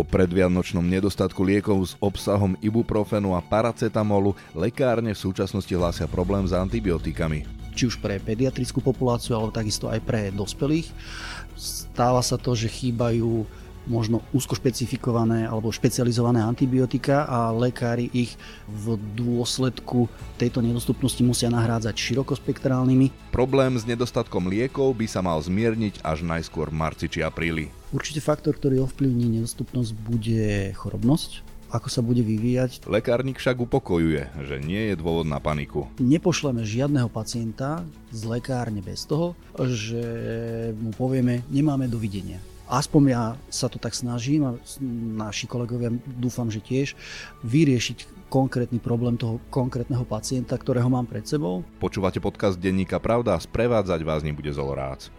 Po predvianočnom nedostatku liekov s obsahom ibuprofenu a paracetamolu lekárne v súčasnosti hlásia problém s antibiotikami. Či už pre pediatrickú populáciu, alebo takisto aj pre dospelých. Stáva sa to, že chýbajú možno úzko špecifikované alebo špecializované antibiotika a lekári ich v dôsledku tejto nedostupnosti musia nahrádzať širokospektrálnymi. Problém s nedostatkom liekov by sa mal zmierniť až najskôr v marci či apríli. Určite faktor, ktorý ovplyvní nedostupnosť, bude chorobnosť, ako sa bude vyvíjať. Lekárnik však upokojuje, že nie je dôvod na paniku. Nepošleme žiadneho pacienta z lekárne bez toho, že mu povieme, nemáme dovidenia aspoň ja sa to tak snažím a naši kolegovia dúfam, že tiež vyriešiť konkrétny problém toho konkrétneho pacienta, ktorého mám pred sebou. Počúvate podcast Denníka Pravda a sprevádzať vás nebude Zolorác.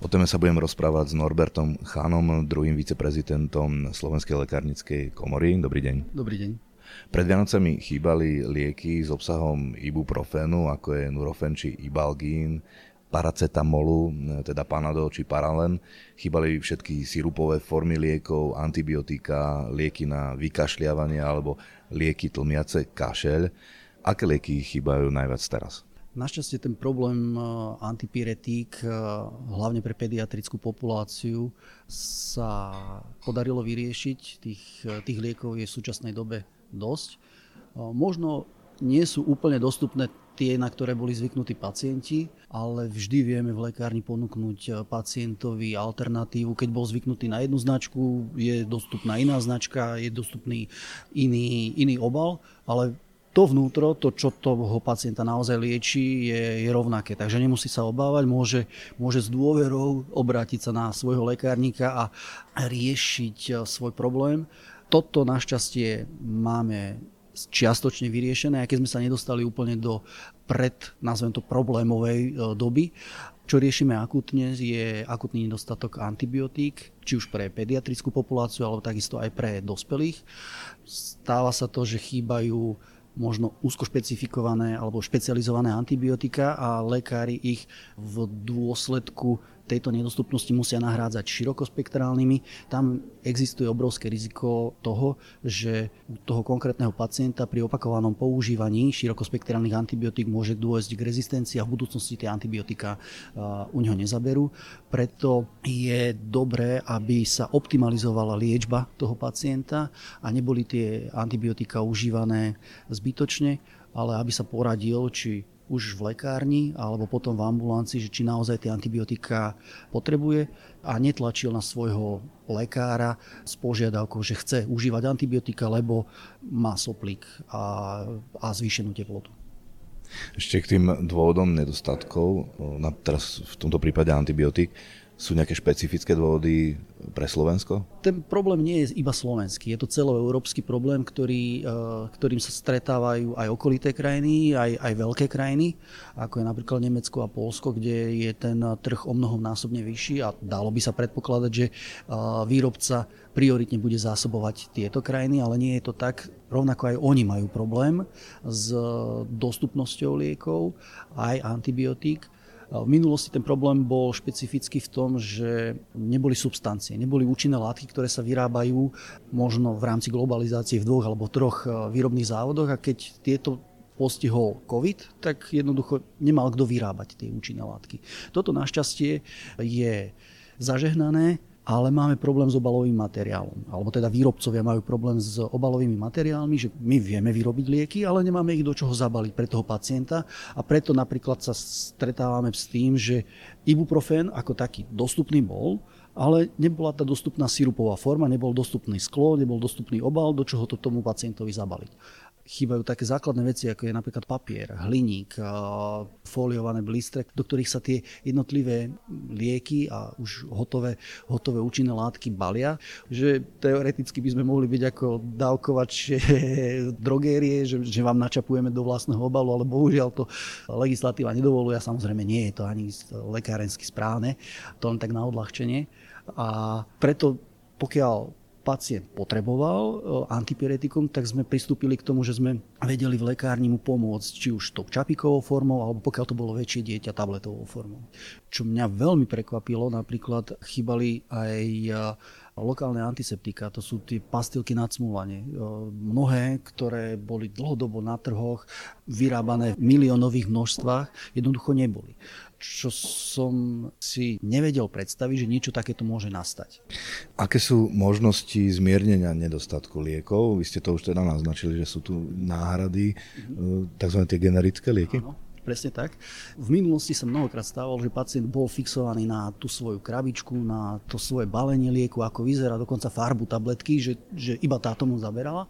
O téme sa budem rozprávať s Norbertom Chánom, druhým viceprezidentom Slovenskej lekárnickej komory. Dobrý deň. Dobrý deň. Pred Vianocami chýbali lieky s obsahom ibuprofenu, ako je Nurofen či Ibalgín, paracetamolu, teda Panadol či Paralen. Chýbali všetky sirupové formy liekov, antibiotika, lieky na vykašľavanie alebo lieky tlmiace kašeľ. Aké lieky chýbajú najviac teraz? Našťastie ten problém eh, antipyretík, eh, hlavne pre pediatrickú populáciu, sa podarilo vyriešiť. Tých, tých liekov je v súčasnej dobe dosť. Možno nie sú úplne dostupné tie, na ktoré boli zvyknutí pacienti, ale vždy vieme v lekárni ponúknuť eh, pacientovi alternatívu. Keď bol zvyknutý na jednu značku, je dostupná iná značka, je dostupný iný, iný obal, ale to vnútro, to, čo toho pacienta naozaj lieči, je, je rovnaké. Takže nemusí sa obávať, môže, môže s dôverou obrátiť sa na svojho lekárnika a riešiť eh, svoj problém. Toto našťastie máme čiastočne vyriešené, aj keď sme sa nedostali úplne do pred, nazvem to, problémovej e, doby. Čo riešime akutne je akutný nedostatok antibiotík, či už pre pediatrickú populáciu, alebo takisto aj pre dospelých. Stáva sa to, že chýbajú možno úzko špecifikované alebo špecializované antibiotika a lekári ich v dôsledku tejto nedostupnosti musia nahrádzať širokospektrálnymi. Tam existuje obrovské riziko toho, že u toho konkrétneho pacienta pri opakovanom používaní širokospektrálnych antibiotík môže dôjsť k rezistencii a v budúcnosti tie antibiotika u neho nezaberú. Preto je dobré, aby sa optimalizovala liečba toho pacienta a neboli tie antibiotika užívané zbytočne, ale aby sa poradil, či už v lekárni alebo potom v ambulancii, že či naozaj tie antibiotika potrebuje a netlačil na svojho lekára s požiadavkou, že chce užívať antibiotika, lebo má soplík a, a zvýšenú teplotu. Ešte k tým dôvodom nedostatkov, teraz v tomto prípade antibiotík, sú nejaké špecifické dôvody pre Slovensko? Ten problém nie je iba slovenský, je to celoeurópsky problém, ktorý, e, ktorým sa stretávajú aj okolité krajiny, aj, aj veľké krajiny, ako je napríklad Nemecko a Polsko, kde je ten trh o mnoho násobne vyšší a dalo by sa predpokladať, že e, výrobca prioritne bude zásobovať tieto krajiny, ale nie je to tak. Rovnako aj oni majú problém s dostupnosťou liekov, aj antibiotík v minulosti ten problém bol špecificky v tom, že neboli substancie, neboli účinné látky, ktoré sa vyrábajú možno v rámci globalizácie v dvoch alebo troch e, výrobných závodoch a keď tieto postihol COVID, tak jednoducho nemal kto vyrábať tie účinné látky. Toto našťastie je zažehnané ale máme problém s obalovým materiálom. Alebo teda výrobcovia majú problém s obalovými materiálmi, že my vieme vyrobiť lieky, ale nemáme ich do čoho zabaliť pre toho pacienta a preto napríklad sa stretávame s tým, že ibuprofen ako taký dostupný bol, ale nebola tá dostupná sirupová forma, nebol dostupný sklo, nebol dostupný obal, do čoho to tomu pacientovi zabaliť chýbajú také základné veci, ako je napríklad papier, hliník, foliované blistre, do ktorých sa tie jednotlivé lieky a už hotové, hotové účinné látky balia, že teoreticky by sme mohli byť ako dávkovač drogérie, že, že vám načapujeme do vlastného obalu, ale bohužiaľ to legislatíva nedovoluje a samozrejme nie je to ani lekárensky správne, to len tak na odľahčenie. A preto pokiaľ pacient potreboval e, antipyretikum, tak sme pristúpili k tomu, že sme vedeli v lekárni mu pomôcť, či už tou čapikovou formou, alebo pokiaľ to bolo väčšie dieťa, tabletovou formou. Čo mňa veľmi prekvapilo, napríklad chýbali aj e, lokálne antiseptika, to sú tie pastilky na cmúvanie. Mnohé, ktoré boli dlhodobo na trhoch, vyrábané v miliónových množstvách, jednoducho neboli čo som si nevedel predstaviť, že niečo takéto môže nastať. Aké sú možnosti zmiernenia nedostatku liekov? Vy ste to už teda naznačili, že sú tu náhrady, mm-hmm. tzv. tie generické lieky? Áno. Presne tak. V minulosti sa mnohokrát stávalo, že pacient bol fixovaný na tú svoju krabičku, na to svoje balenie lieku, ako vyzerá, dokonca farbu tabletky, že, že iba táto mu zaberala.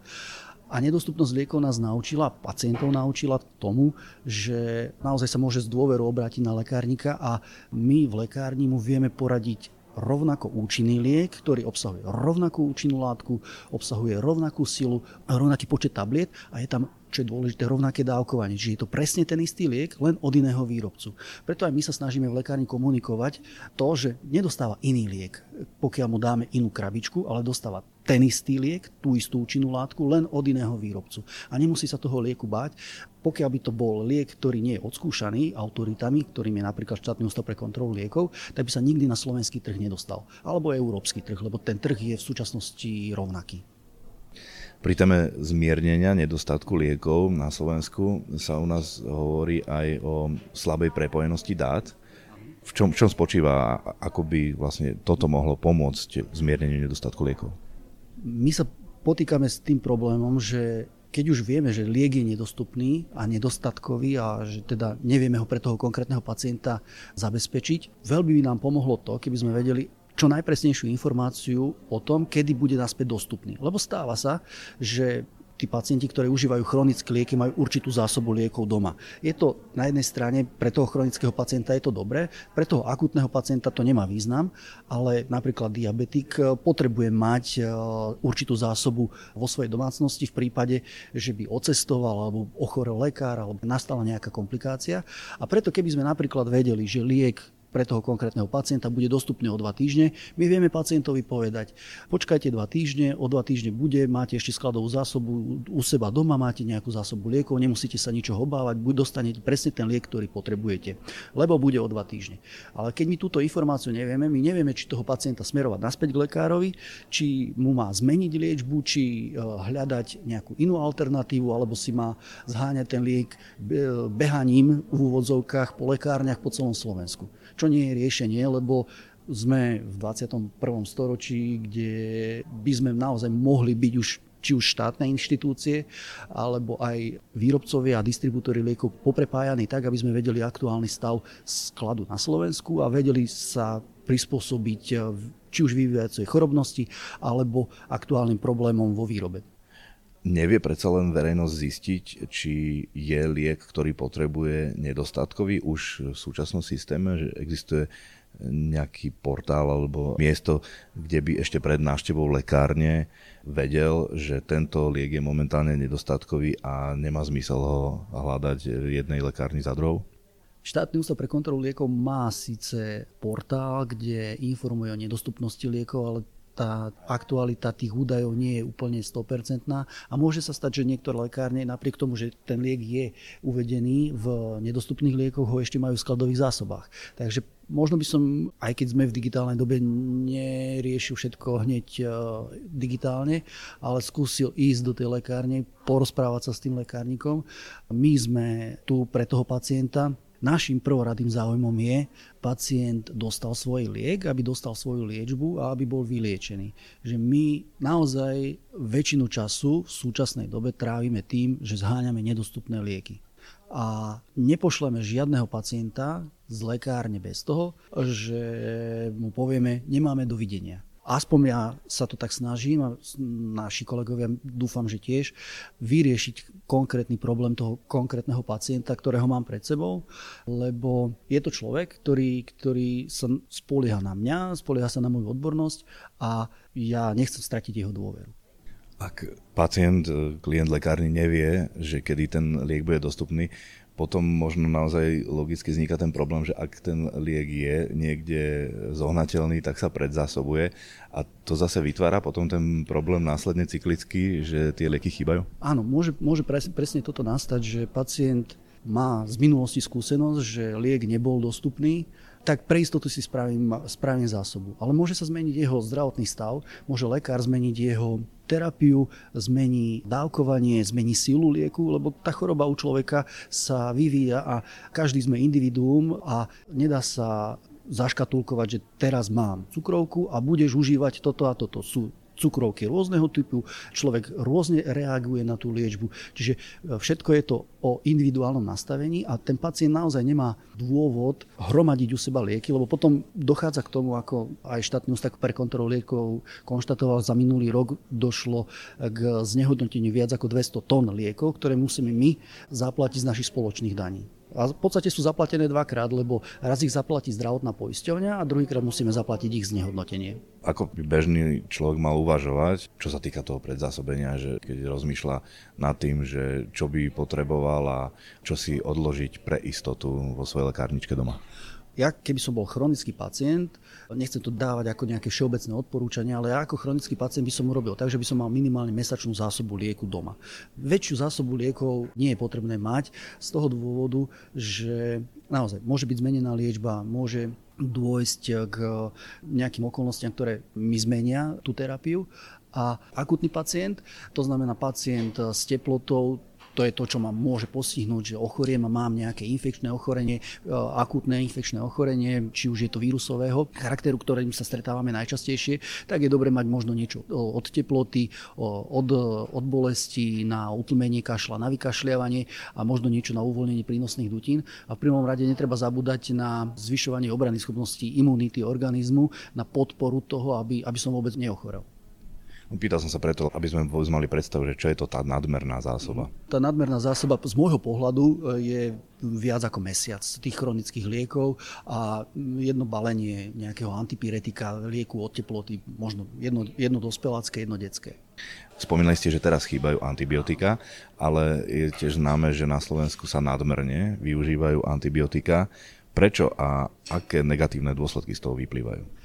A nedostupnosť liekov nás naučila, pacientov naučila tomu, že naozaj sa môže z dôveru obrátiť na lekárnika a my v lekárni mu vieme poradiť rovnako účinný liek, ktorý obsahuje rovnakú účinnú látku, obsahuje rovnakú silu, rovnaký počet tabliet a je tam čo je dôležité, rovnaké dávkovanie. Čiže je to presne ten istý liek, len od iného výrobcu. Preto aj my sa snažíme v lekárni komunikovať to, že nedostáva iný liek, pokiaľ mu dáme inú krabičku, ale dostáva ten istý liek, tú istú účinnú látku, len od iného výrobcu. A nemusí sa toho lieku báť. Pokiaľ by to bol liek, ktorý nie je odskúšaný autoritami, ktorým je napríklad štátny ústav pre kontrolu liekov, tak by sa nikdy na slovenský trh nedostal. Alebo európsky trh, lebo ten trh je v súčasnosti rovnaký. Pri téme zmiernenia nedostatku liekov na Slovensku sa u nás hovorí aj o slabej prepojenosti dát. V čom, v čom spočíva, ako by vlastne toto mohlo pomôcť zmierneniu nedostatku liekov? My sa potýkame s tým problémom, že keď už vieme, že liek je nedostupný a nedostatkový a že teda nevieme ho pre toho konkrétneho pacienta zabezpečiť, veľmi by nám pomohlo to, keby sme vedeli, čo najpresnejšiu informáciu o tom, kedy bude naspäť dostupný. Lebo stáva sa, že tí pacienti, ktorí užívajú chronické lieky, majú určitú zásobu liekov doma. Je to na jednej strane pre toho chronického pacienta je to dobré, pre toho akutného pacienta to nemá význam, ale napríklad diabetik eh, potrebuje mať eh, určitú zásobu vo svojej domácnosti v prípade, že by ocestoval alebo ochorel lekár alebo nastala nejaká komplikácia. A preto keby sme napríklad vedeli, že liek pre toho konkrétneho pacienta bude dostupný o dva týždne. My vieme pacientovi povedať, počkajte dva týždne, o dva týždne bude, máte ešte skladovú zásobu u seba doma, máte nejakú zásobu liekov, nemusíte sa ničoho obávať, buď dostanete presne ten liek, ktorý potrebujete, lebo bude o dva týždne. Ale keď my túto informáciu nevieme, my nevieme, či toho pacienta smerovať naspäť k lekárovi, či mu má zmeniť liečbu, či e, hľadať nejakú inú alternatívu, alebo si má zháňať ten liek behaním v úvodzovkách po lekárniach po celom Slovensku čo nie je riešenie, lebo sme v 21. storočí, kde by sme naozaj mohli byť už či už štátne inštitúcie, alebo aj výrobcovia a distribútory liekov poprepájaní tak, aby sme vedeli aktuálny stav skladu na Slovensku a vedeli sa prispôsobiť či už vyvíjajúcej chorobnosti alebo aktuálnym problémom vo výrobe. Nevie predsa len verejnosť zistiť, či je liek, ktorý potrebuje nedostatkový už v súčasnom systéme, že existuje nejaký portál alebo miesto, kde by ešte pred návštevou lekárne vedel, že tento liek je momentálne nedostatkový a nemá zmysel ho hľadať v jednej lekárni za druhou? Štátny ústav pre kontrolu liekov má síce portál, kde informuje o nedostupnosti liekov, ale tá aktualita tých údajov nie je úplne 100% a môže sa stať, že niektoré lekárne napriek tomu, že ten liek je uvedený v nedostupných liekoch, ho ešte majú v skladových zásobách. Takže možno by som, aj keď sme v digitálnej dobe, neriešil všetko hneď e, digitálne, ale skúsil ísť do tej lekárne, porozprávať sa s tým lekárnikom. My sme tu pre toho pacienta, Našim prvoradým záujmom je, pacient dostal svoj liek, aby dostal svoju liečbu a aby bol vyliečený. Že my naozaj väčšinu času v súčasnej dobe trávime tým, že zháňame nedostupné lieky. A nepošleme žiadneho pacienta z lekárne bez toho, že mu povieme, nemáme dovidenia aspoň ja sa to tak snažím a naši kolegovia dúfam, že tiež vyriešiť konkrétny problém toho konkrétneho pacienta, ktorého mám pred sebou, lebo je to človek, ktorý, ktorý sa spolieha na mňa, spolieha sa na moju odbornosť a ja nechcem stratiť jeho dôveru. Ak pacient, klient lekárny nevie, že kedy ten liek bude dostupný, potom možno naozaj logicky vzniká ten problém, že ak ten liek je niekde zohnateľný, tak sa predzásobuje a to zase vytvára potom ten problém následne cyklicky, že tie lieky chýbajú? Áno, môže, môže presne toto nastať, že pacient má z minulosti skúsenosť, že liek nebol dostupný, tak pre istotu si spravím, spravím zásobu. Ale môže sa zmeniť jeho zdravotný stav, môže lekár zmeniť jeho terapiu, zmení dávkovanie, zmení silu lieku, lebo tá choroba u človeka sa vyvíja a každý sme individuum a nedá sa zaškatulkovať, že teraz mám cukrovku a budeš užívať toto a toto. Sú cukrovky rôzneho typu, človek rôzne reaguje na tú liečbu. Čiže e, všetko je to o individuálnom nastavení a ten pacient naozaj nemá dôvod hromadiť u seba lieky, lebo potom dochádza k tomu, ako aj štátny ústav pre kontrolu liekov konštatoval, za minulý rok došlo k znehodnoteniu viac ako 200 tón liekov, ktoré musíme my zaplatiť z našich spoločných daní. A v podstate sú zaplatené dvakrát, lebo raz ich zaplatí zdravotná poisťovňa a druhýkrát musíme zaplatiť ich znehodnotenie. Ako bežný človek mal uvažovať, čo sa týka toho predzásobenia, že keď rozmýšľa nad tým, že čo by potreboval a čo si odložiť pre istotu vo svojej lekárničke doma? Ja keby som bol chronický pacient, nechcem to dávať ako nejaké všeobecné odporúčania, ale ja ako chronický pacient by som urobil tak, že by som mal minimálne mesačnú zásobu lieku doma. Väčšiu zásobu liekov nie je potrebné mať z toho dôvodu, že naozaj môže byť zmenená liečba, môže dôjsť k nejakým okolnostiam, ktoré mi zmenia tú terapiu a akutný pacient, to znamená pacient s teplotou to je to, čo ma môže postihnúť, že ochoriem a mám nejaké infekčné ochorenie, e, akútne infekčné ochorenie, či už je to vírusového charakteru, ktorým sa stretávame najčastejšie, tak je dobre mať možno niečo od teploty, od, od bolesti na utlmenie kašla, na vykašľavanie a možno niečo na uvoľnenie prínosných dutín. A v prvom rade netreba zabúdať na zvyšovanie obrany schopnosti imunity organizmu, na podporu toho, aby, aby som vôbec neochorel. Pýtal som sa preto, aby sme mali predstavu, že čo je to tá nadmerná zásoba. Tá nadmerná zásoba z môjho pohľadu e, je viac ako mesiac tých chronických liekov a jedno balenie nejakého antipiretika, lieku od teploty, možno jedno, jedno dospelácké, jedno detské. Spomínali ste, že teraz chýbajú antibiotika, ale je tiež známe, že na Slovensku sa nadmerne využívajú antibiotika. Prečo a aké negatívne dôsledky z toho vyplývajú?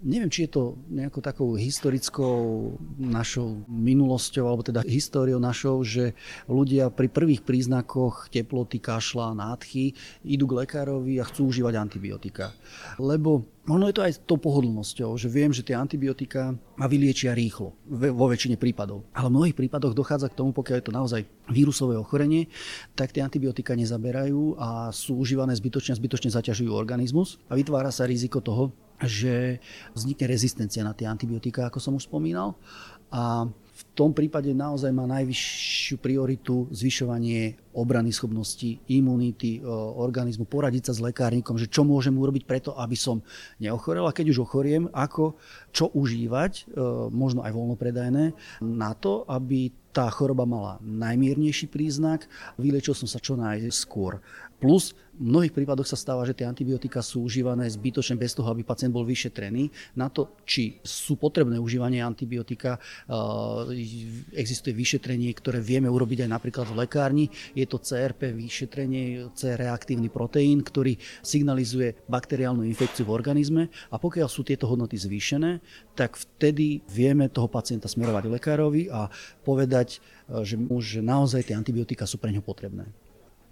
Neviem, či je to nejakou takou historickou našou minulosťou, alebo teda históriou našou, že ľudia pri prvých príznakoch teploty, kašla, nádchy idú k lekárovi a chcú užívať antibiotika. Lebo Možno je to aj tou pohodlnosťou, že viem, že tie antibiotika ma vyliečia rýchlo, vo väčšine prípadov. Ale v mnohých prípadoch dochádza k tomu, pokiaľ je to naozaj vírusové ochorenie, tak tie antibiotika nezaberajú a sú užívané zbytočne a zbytočne zaťažujú organizmus a vytvára sa riziko toho, že vznikne rezistencia na tie antibiotika, ako som už spomínal. A v tom prípade naozaj má najvyššiu prioritu zvyšovanie obrany schopnosti, imunity e, organizmu, poradiť sa s lekárnikom, že čo môžem urobiť preto, aby som neochorel a keď už ochoriem, ako, čo užívať, e, možno aj voľnopredajné, na to, aby tá choroba mala najmiernejší príznak, vylečil som sa čo najskôr. Plus v mnohých prípadoch sa stáva, že tie antibiotika sú užívané zbytočne bez toho, aby pacient bol vyšetrený. Na to, či sú potrebné užívanie antibiotika, eh, existuje vyšetrenie, ktoré vieme urobiť aj napríklad v lekárni. Je to CRP vyšetrenie, C-reaktívny proteín, ktorý signalizuje bakteriálnu infekciu v organizme a pokiaľ sú tieto hodnoty zvýšené, tak vtedy vieme toho pacienta smerovať lekárovi a povedať, eh, že už naozaj tie antibiotika sú pre ňo potrebné.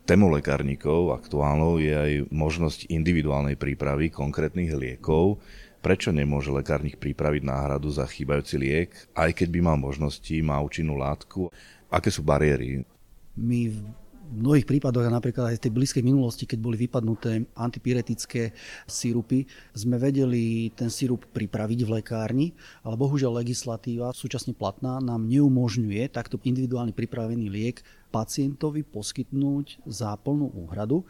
Témou lekárnikov aktuálnou je aj možnosť individuálnej prípravy konkrétnych liekov. Prečo nemôže lekárnik pripraviť náhradu za chýbajúci liek, aj keď by mal možnosti, má účinnú látku? Aké sú bariéry? My v mnohých prípadoch, a napríklad aj v tej blízkej minulosti, keď boli vypadnuté antipyretické sírupy, sme vedeli ten sírup pripraviť v lekárni, ale bohužiaľ legislatíva súčasne platná nám neumožňuje takto individuálne pripravený liek pacientovi poskytnúť za plnú úhradu e,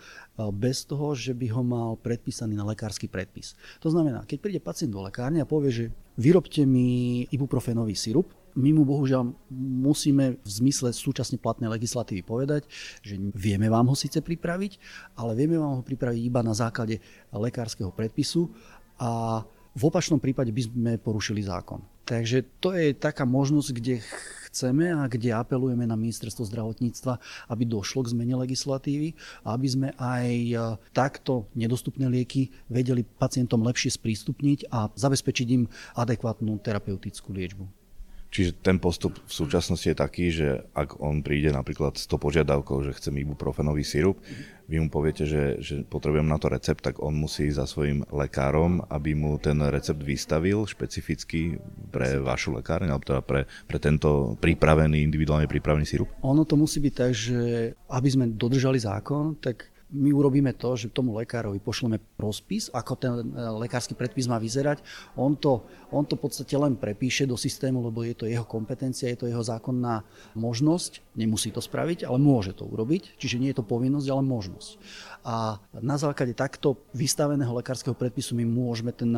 bez toho, že by ho mal predpísaný na lekársky predpis. To znamená, keď príde pacient do lekárne a povie, že vyrobte mi ibuprofenový sirup, my mu bohužiaľ musíme v zmysle súčasne platnej legislatívy povedať, že vieme vám ho síce pripraviť, ale vieme vám ho pripraviť iba na základe lekárskeho predpisu a v opačnom prípade by sme porušili zákon. Takže to je taká možnosť, kde chceme a kde apelujeme na ministerstvo zdravotníctva, aby došlo k zmene legislatívy aby sme aj e, takto nedostupné lieky vedeli pacientom lepšie sprístupniť a zabezpečiť im adekvátnu terapeutickú liečbu. Čiže ten postup v súčasnosti je taký, že ak on príde napríklad s to požiadavkou, že chce ibuprofenový sirup, vy mu poviete, že, že potrebujem na to recept, tak on musí za svojim lekárom, aby mu ten recept vystavil špecificky pre vašu lekárne, alebo teda pre, pre tento pripravený, individuálne pripravený sirup? Ono to musí byť tak, že aby sme dodržali zákon, tak my urobíme to, že tomu lekárovi pošleme rozpis, ako ten e, lekársky predpis má vyzerať. On to, on to v podstate len prepíše do systému, lebo je to jeho kompetencia, je to jeho zákonná možnosť. Nemusí to spraviť, ale môže to urobiť. Čiže nie je to povinnosť, ale možnosť. A na základe takto vystaveného lekárskeho predpisu my môžeme ten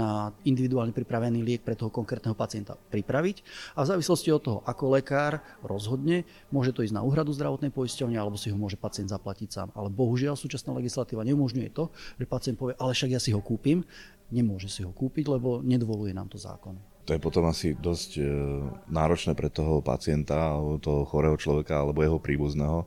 individuálne pripravený liek pre toho konkrétneho pacienta pripraviť. A v závislosti od toho, ako lekár rozhodne, môže to ísť na úhradu zdravotnej poisťovne alebo si ho môže pacient zaplatiť sám. Ale bohužiaľ súčasne súčasná legislatíva neumožňuje to, že pacient povie, ale však ja si ho kúpim. Nemôže si ho kúpiť, lebo nedovoluje nám to zákon. To je potom asi dosť e, náročné pre toho pacienta, alebo toho chorého človeka, alebo jeho príbuzného,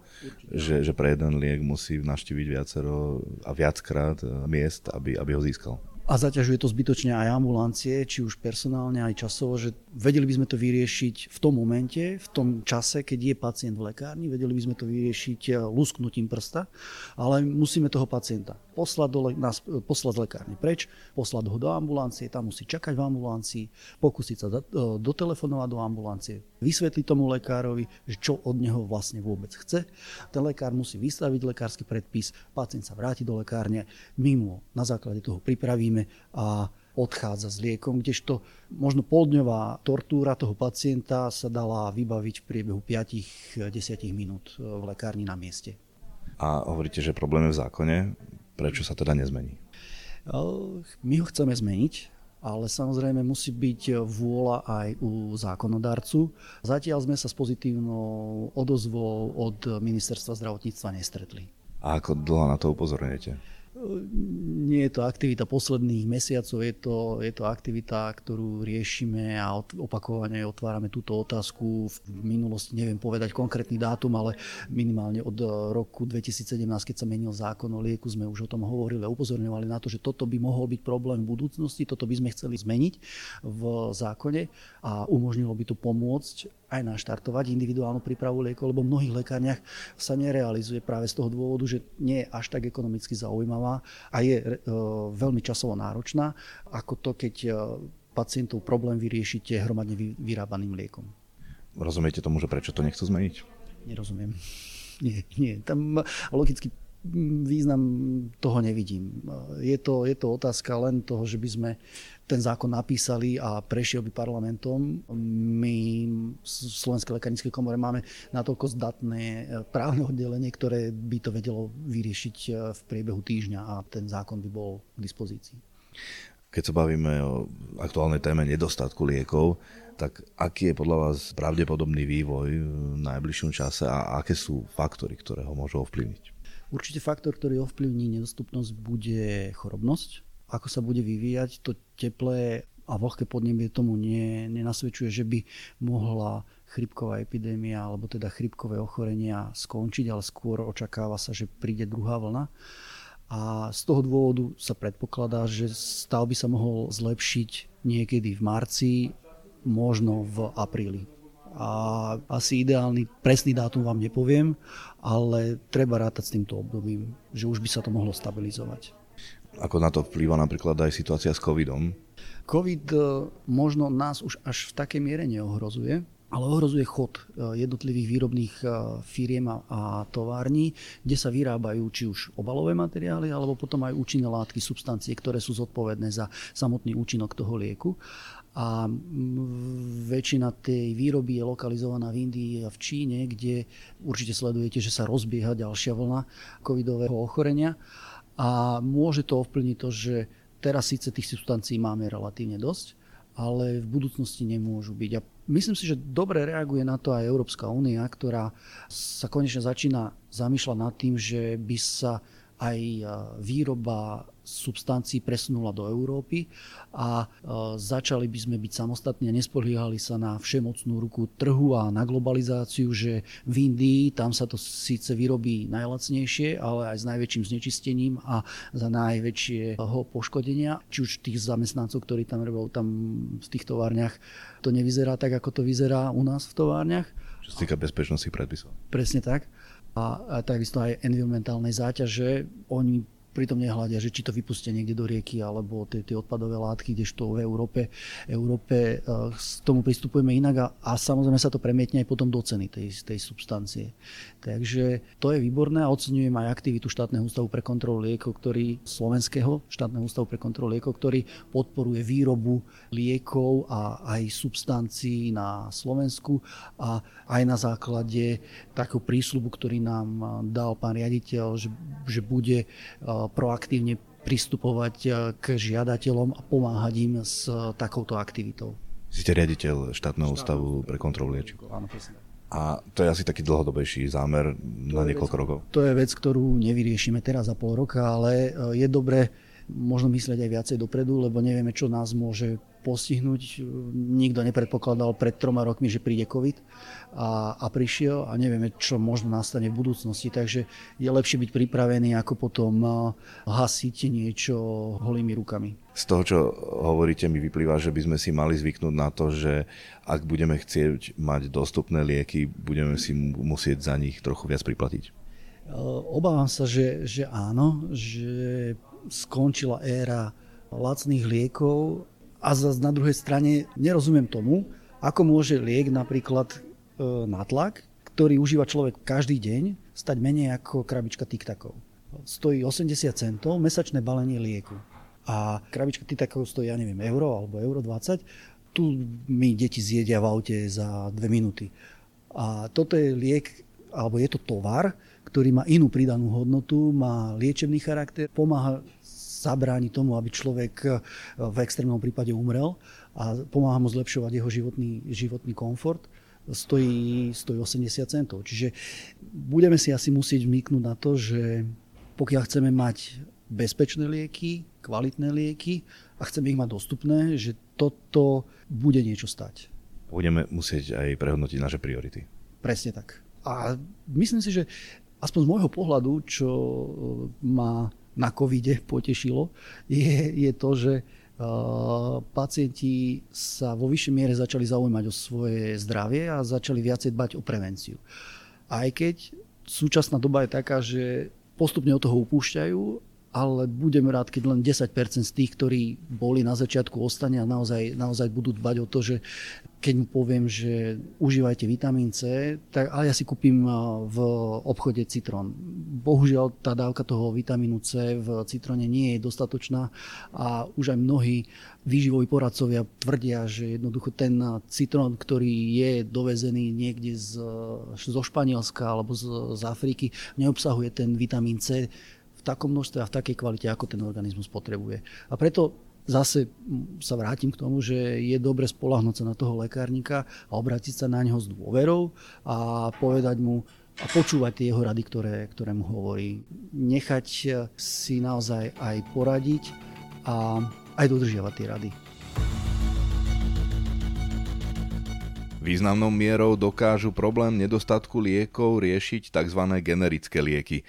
že, že pre jeden liek musí navštíviť viacero a viackrát e, miest, aby, aby ho získal. A zaťažuje to zbytočne aj ambulancie, či už personálne, aj časovo, že vedeli by sme to vyriešiť v tom momente, v tom čase, keď je pacient v lekárni, vedeli by sme to vyriešiť eh, lusknutím prsta, ale musíme toho pacienta poslať, do, nás, poslať z lekárne preč, poslať ho do ambulancie, tam musí čakať v ambulancii, pokúsiť sa eh, dotelefonovať do ambulancie, vysvetliť tomu lekárovi, čo od neho vlastne vôbec chce. Ten lekár musí vystaviť lekársky predpis, pacient sa vráti do lekárne, my mu na základe toho pripravíme a odchádza s liekom, kdežto možno poldňová tortúra toho pacienta sa dala vybaviť v priebehu 5-10 minút v lekárni na mieste. A hovoríte, že problém je v zákone. Prečo sa teda nezmení? My ho chceme zmeniť, ale samozrejme musí byť vôľa aj u zákonodarcu. Zatiaľ sme sa s pozitívnou odozvou od ministerstva zdravotníctva nestretli. A ako dlho na to upozorňujete? Nie je to aktivita posledných mesiacov, je to, je to aktivita, ktorú riešime a opakovane otvárame túto otázku. V minulosti neviem povedať konkrétny dátum, ale minimálne od roku 2017, keď sa menil zákon o lieku, sme už o tom hovorili a upozorňovali na to, že toto by mohol byť problém v budúcnosti, toto by sme chceli zmeniť v zákone a umožnilo by to pomôcť aj naštartovať individuálnu prípravu liekov, lebo v mnohých lekárniach sa nerealizuje práve z toho dôvodu, že nie je až tak ekonomicky zaujímavá a je e, veľmi časovo náročná, ako to, keď e, pacientov problém vyriešite hromadne vyrábaným liekom. Rozumiete tomu, že prečo to nechcú zmeniť? Nerozumiem. Nie, nie. Tam logicky význam toho nevidím. Je to, je to otázka len toho, že by sme ten zákon napísali a prešiel by parlamentom. My v Slovenskej lekárnickej komore máme natoľko zdatné e, právne oddelenie, ktoré by to vedelo vyriešiť e, v priebehu týždňa a ten zákon by bol k dispozícii. Keď sa bavíme o aktuálnej téme nedostatku liekov, tak aký je podľa vás pravdepodobný vývoj v najbližšom čase a aké sú faktory, ktoré ho môžu ovplyvniť? Určite faktor, ktorý ovplyvní nedostupnosť, bude chorobnosť. Ako sa bude vyvíjať, to teplé a vlhké podnebie tomu nie, nenasvedčuje, že by mohla chrypková epidémia alebo teda chrypkové ochorenia skončiť, ale skôr očakáva sa, že príde druhá vlna. A z toho dôvodu sa predpokladá, že stav by sa mohol zlepšiť niekedy v marci, možno v apríli a asi ideálny presný dátum vám nepoviem, ale treba rátať s týmto obdobím, že už by sa to mohlo stabilizovať. Ako na to vplýva napríklad aj situácia s covidom? Covid e, možno nás už až v takej miere neohrozuje, ale ohrozuje chod e, jednotlivých výrobných e, firiem a tovární, kde sa vyrábajú či už obalové materiály, alebo potom aj účinné látky, substancie, ktoré sú zodpovedné za samotný účinok toho lieku a väčšina tej výroby je lokalizovaná v Indii a v Číne, kde určite sledujete, že sa rozbieha ďalšia vlna covidového ochorenia a môže to ovplyvniť to, že teraz síce tých substancií máme relatívne dosť, ale v budúcnosti nemôžu byť. A myslím si, že dobre reaguje na to aj Európska únia, ktorá sa konečne začína zamýšľať nad tým, že by sa aj výroba substancií presunula do Európy a začali by sme byť samostatní a nespoliehali sa na všemocnú ruku trhu a na globalizáciu, že v Indii tam sa to síce vyrobí najlacnejšie, ale aj s najväčším znečistením a za najväčšieho poškodenia. Či už tých zamestnancov, ktorí tam robia tam v tých továrniach, to nevyzerá tak, ako to vyzerá u nás v továrniach. Čo sa týka bezpečnosti predpisov. Presne tak a, a takisto aj environmentálnej záťaže. Oni pritom nehľadia, že či to vypustia niekde do rieky alebo tie, tie odpadové látky, kdežto v Európe, Európe k tomu pristupujeme inak a, a samozrejme sa to premietne aj potom do ceny tej, tej substancie. Takže to je výborné a oceňujem aj aktivitu štátneho ústavu pre kontrolu liekov, ktorý, slovenského štátneho ústavu pre kontrolu liekov, ktorý podporuje výrobu liekov a aj substancií na Slovensku a aj na základe takého prísľubu, ktorý nám dal pán riaditeľ, že, že bude uh, proaktívne pristupovať e, k žiadateľom a pomáhať im s e, takouto aktivitou. Ste riaditeľ štátneho ústavu pre kontrolu liečiv. A to je asi taký dlhodobejší zámer to na niekoľko vec, rokov. To je vec, ktorú nevyriešime teraz za pol roka, ale e, je dobre možno myslieť aj viacej dopredu, lebo nevieme, čo nás môže postihnúť. Nikto nepredpokladal pred troma rokmi, že príde COVID a, a prišiel a nevieme, čo možno nastane v budúcnosti. Takže je lepšie byť pripravený, ako potom hasiť niečo holými rukami. Z toho, čo hovoríte, mi vyplýva, že by sme si mali zvyknúť na to, že ak budeme chcieť mať dostupné lieky, budeme si musieť za nich trochu viac priplatiť. Obávam sa, že, že áno, že skončila éra lacných liekov a zase na druhej strane nerozumiem tomu, ako môže liek napríklad e, na tlak, ktorý užíva človek každý deň, stať menej ako krabička tiktakov. Stojí 80 centov mesačné balenie lieku. A krabička tiktakov stojí, ja neviem, euro alebo euro 20. Tu mi deti zjedia v aute za dve minúty. A toto je liek, alebo je to tovar, ktorý má inú pridanú hodnotu, má liečebný charakter, pomáha zabráni tomu, aby človek eh, v extrémnom prípade umrel a pomáha mu zlepšovať jeho životný, životný komfort stojí, stojí 80 centov. Čiže budeme si asi musieť vmyknúť na to, že pokiaľ chceme mať bezpečné lieky, kvalitné lieky a chceme ich mať dostupné, že toto bude niečo stať. Budeme musieť aj prehodnotiť naše priority. Presne tak. A myslím si, že aspoň z môjho pohľadu, čo má na covide potešilo, je, je to, že uh, pacienti sa vo vyššej miere začali zaujímať o svoje zdravie a začali viacej dbať o prevenciu. Aj keď súčasná doba je taká, že postupne od toho upúšťajú, ale budem rád, keď len 10% z tých, ktorí boli na začiatku, ostane a naozaj, naozaj budú dbať o to, že keď mu poviem, že užívajte vitamín C, tak ale ja si kúpim v obchode citrón. Bohužiaľ tá dávka toho vitamínu C v citróne nie je dostatočná a už aj mnohí výživoví poradcovia tvrdia, že jednoducho ten citrón, ktorý je dovezený niekde z, zo Španielska alebo z, z Afriky, neobsahuje ten vitamín C takom množstve a v takej kvalite, ako ten organizmus potrebuje. A preto zase sa vrátim k tomu, že je dobre spolahnúť sa na toho lekárnika a obrátiť sa na neho s dôverou a povedať mu a počúvať tie jeho rady, ktoré, ktoré mu hovorí. Nechať si naozaj aj poradiť a aj dodržiavať tie rady. Významnou mierou dokážu problém nedostatku liekov riešiť tzv. generické lieky.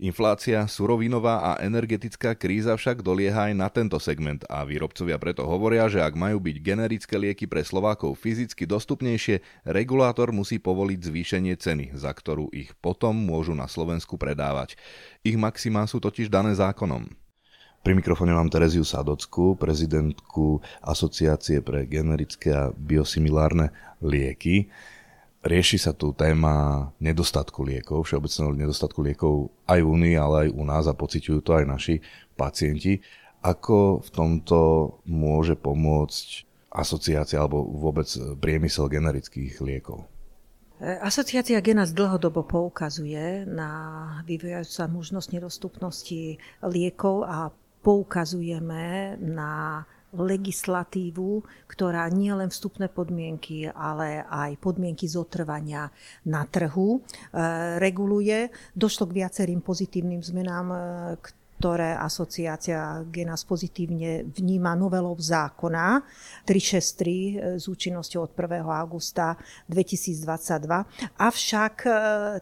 Inflácia, surovinová a energetická kríza však dolieha aj na tento segment a výrobcovia preto hovoria, že ak majú byť generické lieky pre Slovákov fyzicky dostupnejšie, regulátor musí povoliť zvýšenie ceny, za ktorú ich potom môžu na Slovensku predávať. Ich maximá sú totiž dané zákonom. Pri mikrofóne mám Tereziu Sadocku, prezidentku Asociácie pre generické a biosimilárne lieky. Rieši sa tu téma nedostatku liekov, všeobecného nedostatku liekov aj v Únii, ale aj u nás a pociťujú to aj naši pacienti. Ako v tomto môže pomôcť asociácia alebo vôbec priemysel generických liekov? Asociácia Genas dlhodobo poukazuje na vyvíjajúcu sa možnosť nedostupnosti liekov a poukazujeme na legislatívu, ktorá nie len vstupné podmienky, ale aj podmienky zotrvania na trhu e, reguluje. Došlo k viacerým pozitívnym zmenám, e, ktoré asociácia Genas pozitívne vníma novelou zákona 363 s účinnosťou od 1. augusta 2022. Avšak e,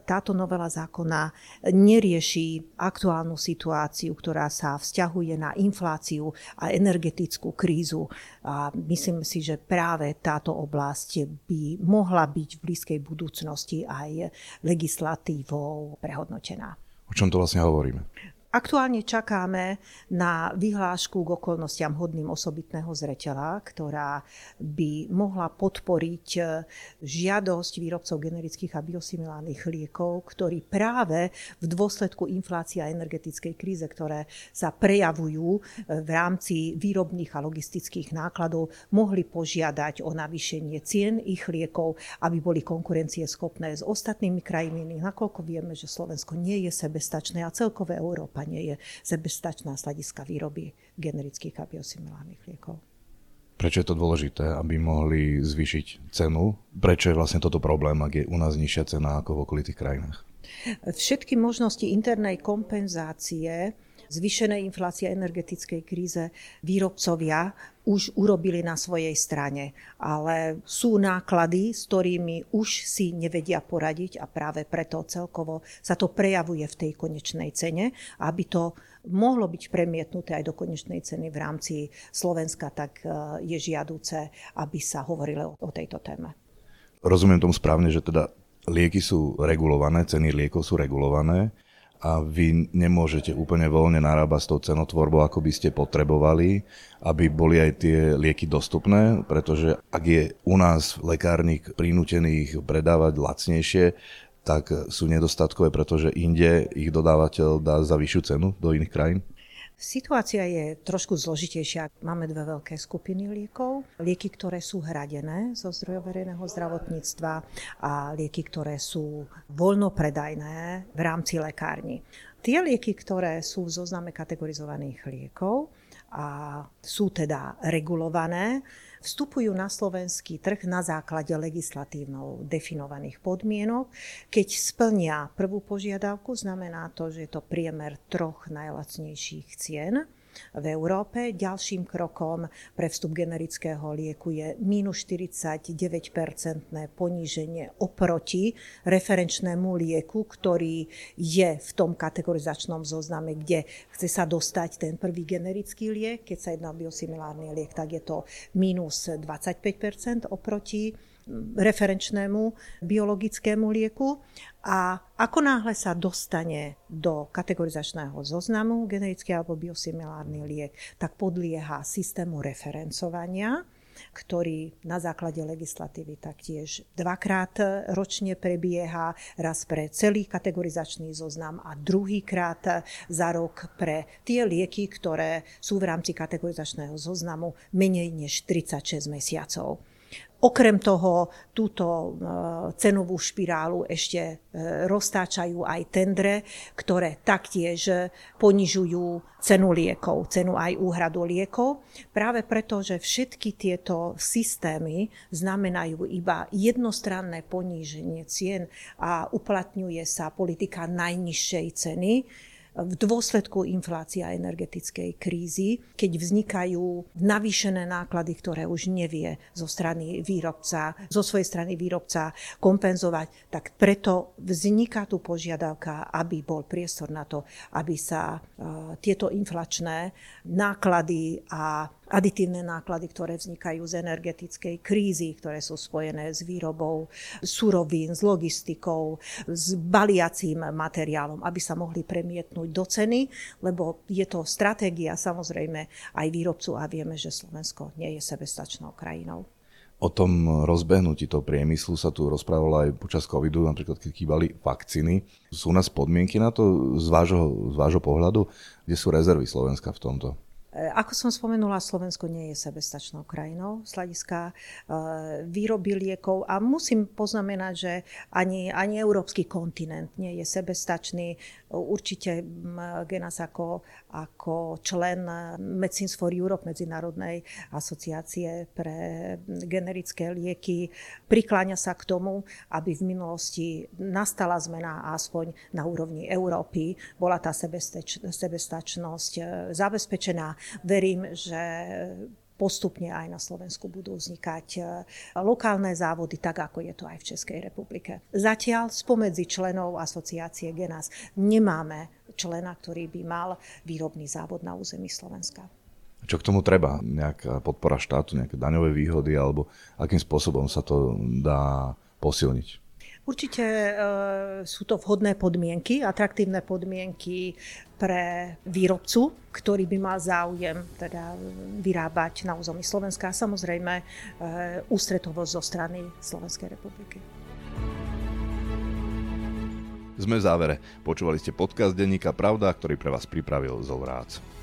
táto novela zákona nerieši aktuálnu situáciu, ktorá sa vzťahuje na infláciu a energetickú krízu. A myslím si, že práve táto oblasť by mohla byť v blízkej budúcnosti aj legislatívou prehodnotená. O čom to vlastne hovoríme? Aktuálne čakáme na vyhlášku k okolnostiam hodným osobitného zreteľa, ktorá by mohla podporiť e, žiadosť výrobcov generických a biosimilárnych liekov, ktorí práve v dôsledku inflácie a energetickej kríze, ktoré sa prejavujú e, v rámci výrobných a logistických nákladov, mohli požiadať o navýšenie cien ich liekov, aby boli konkurencieschopné s ostatnými krajinami, nakoľko vieme, že Slovensko nie je sebestačné a celkové Európa Európa nie je sebestačná z hľadiska výroby generických a biosimilárnych liekov. Prečo je to dôležité, aby mohli zvýšiť cenu? Prečo je vlastne toto problém, ak je u nás nižšia cena ako v okolitých krajinách? Všetky možnosti internej kompenzácie zvýšenej inflácie energetickej kríze výrobcovia už urobili na svojej strane. Ale sú náklady, s ktorými už si nevedia poradiť a práve preto celkovo sa to prejavuje v tej konečnej cene. Aby to mohlo byť premietnuté aj do konečnej ceny v rámci Slovenska, tak e, je žiaduce, aby sa hovorilo o tejto téme. Rozumiem tomu správne, že teda lieky sú regulované, ceny liekov sú regulované a vy nemôžete úplne voľne narábať s tou cenotvorbou, ako by ste potrebovali, aby boli aj tie lieky dostupné, pretože ak je u nás lekárnik prinútený ich predávať lacnejšie, tak sú nedostatkové, pretože inde ich dodávateľ dá za vyššiu cenu do iných krajín? Situácia je trošku zložitejšia. Máme dve veľké skupiny liekov. Lieky, ktoré sú hradené zo zdrojov verejného zdravotníctva a lieky, ktoré sú voľnopredajné v rámci lekárni. Tie lieky, ktoré sú v zozname kategorizovaných liekov a sú teda regulované, vstupujú na slovenský trh na základe legislatívnou definovaných podmienok. Keď splnia prvú požiadavku, znamená to, že je to priemer troch najlacnejších cien v Európe. Ďalším krokom pre vstup generického lieku je minus 49-percentné poníženie oproti referenčnému lieku, ktorý je v tom kategorizačnom zozname, kde chce sa dostať ten prvý generický liek. Keď sa jedná o biosimilárny liek, tak je to minus 25% oproti referenčnému biologickému lieku a ako náhle sa dostane do kategorizačného zoznamu generický alebo biosimilárny liek, tak podlieha systému referencovania, ktorý na základe legislatívy taktiež dvakrát ročne prebieha, raz pre celý kategorizačný zoznam a druhýkrát za rok pre tie lieky, ktoré sú v rámci kategorizačného zoznamu menej než 36 mesiacov. Okrem toho, túto e, cenovú špirálu ešte e, roztáčajú aj tendre, ktoré taktiež ponižujú cenu liekov, cenu aj úhradu liekov, práve preto, že všetky tieto systémy znamenajú iba jednostranné poníženie cien a uplatňuje sa politika najnižšej ceny, v dôsledku inflácie a energetickej krízy, keď vznikajú navýšené náklady, ktoré už nevie zo strany výrobca, zo svojej strany výrobca kompenzovať, tak preto vzniká tu požiadavka, aby bol priestor na to, aby sa uh, tieto inflačné náklady a aditívne náklady, ktoré vznikajú z energetickej krízy, ktoré sú spojené s výrobou surovín, s logistikou, s baliacím materiálom, aby sa mohli premietnúť do ceny, lebo je to stratégia samozrejme aj výrobcu a vieme, že Slovensko nie je sebestačnou krajinou. O tom rozbehnutí toho priemyslu sa tu rozprávalo aj počas covidu, napríklad keď chýbali vakcíny. Sú u nás podmienky na to z vášho, z vášho pohľadu? Kde sú rezervy Slovenska v tomto? E, ako som spomenula, Slovensko nie je sebestačnou krajinou z hľadiska e, výroby liekov a musím poznamenať, že ani, ani európsky kontinent nie je sebestačný. Určite Genas ako, ako člen Medicines for Europe, Medzinárodnej asociácie pre generické lieky, prikláňa sa k tomu, aby v minulosti nastala zmena aspoň na úrovni Európy. Bola tá sebestačnosť e, zabezpečená verím, že postupne aj na Slovensku budú vznikať e, lokálne závody, tak ako je to aj v Českej republike. Zatiaľ spomedzi členov asociácie Genas nemáme člena, ktorý by mal výrobný závod na území Slovenska. Čo k tomu treba? Nejaká podpora štátu, nejaké daňové výhody alebo akým spôsobom sa to dá posilniť? Určite e, sú to vhodné podmienky, atraktívne podmienky pre výrobcu, ktorý by mal záujem teda vyrábať na území Slovenska a samozrejme e, ústretovosť zo strany Slovenskej republiky. Sme v závere. Počúvali ste podcast Denníka Pravda, ktorý pre vás pripravil Zolrác.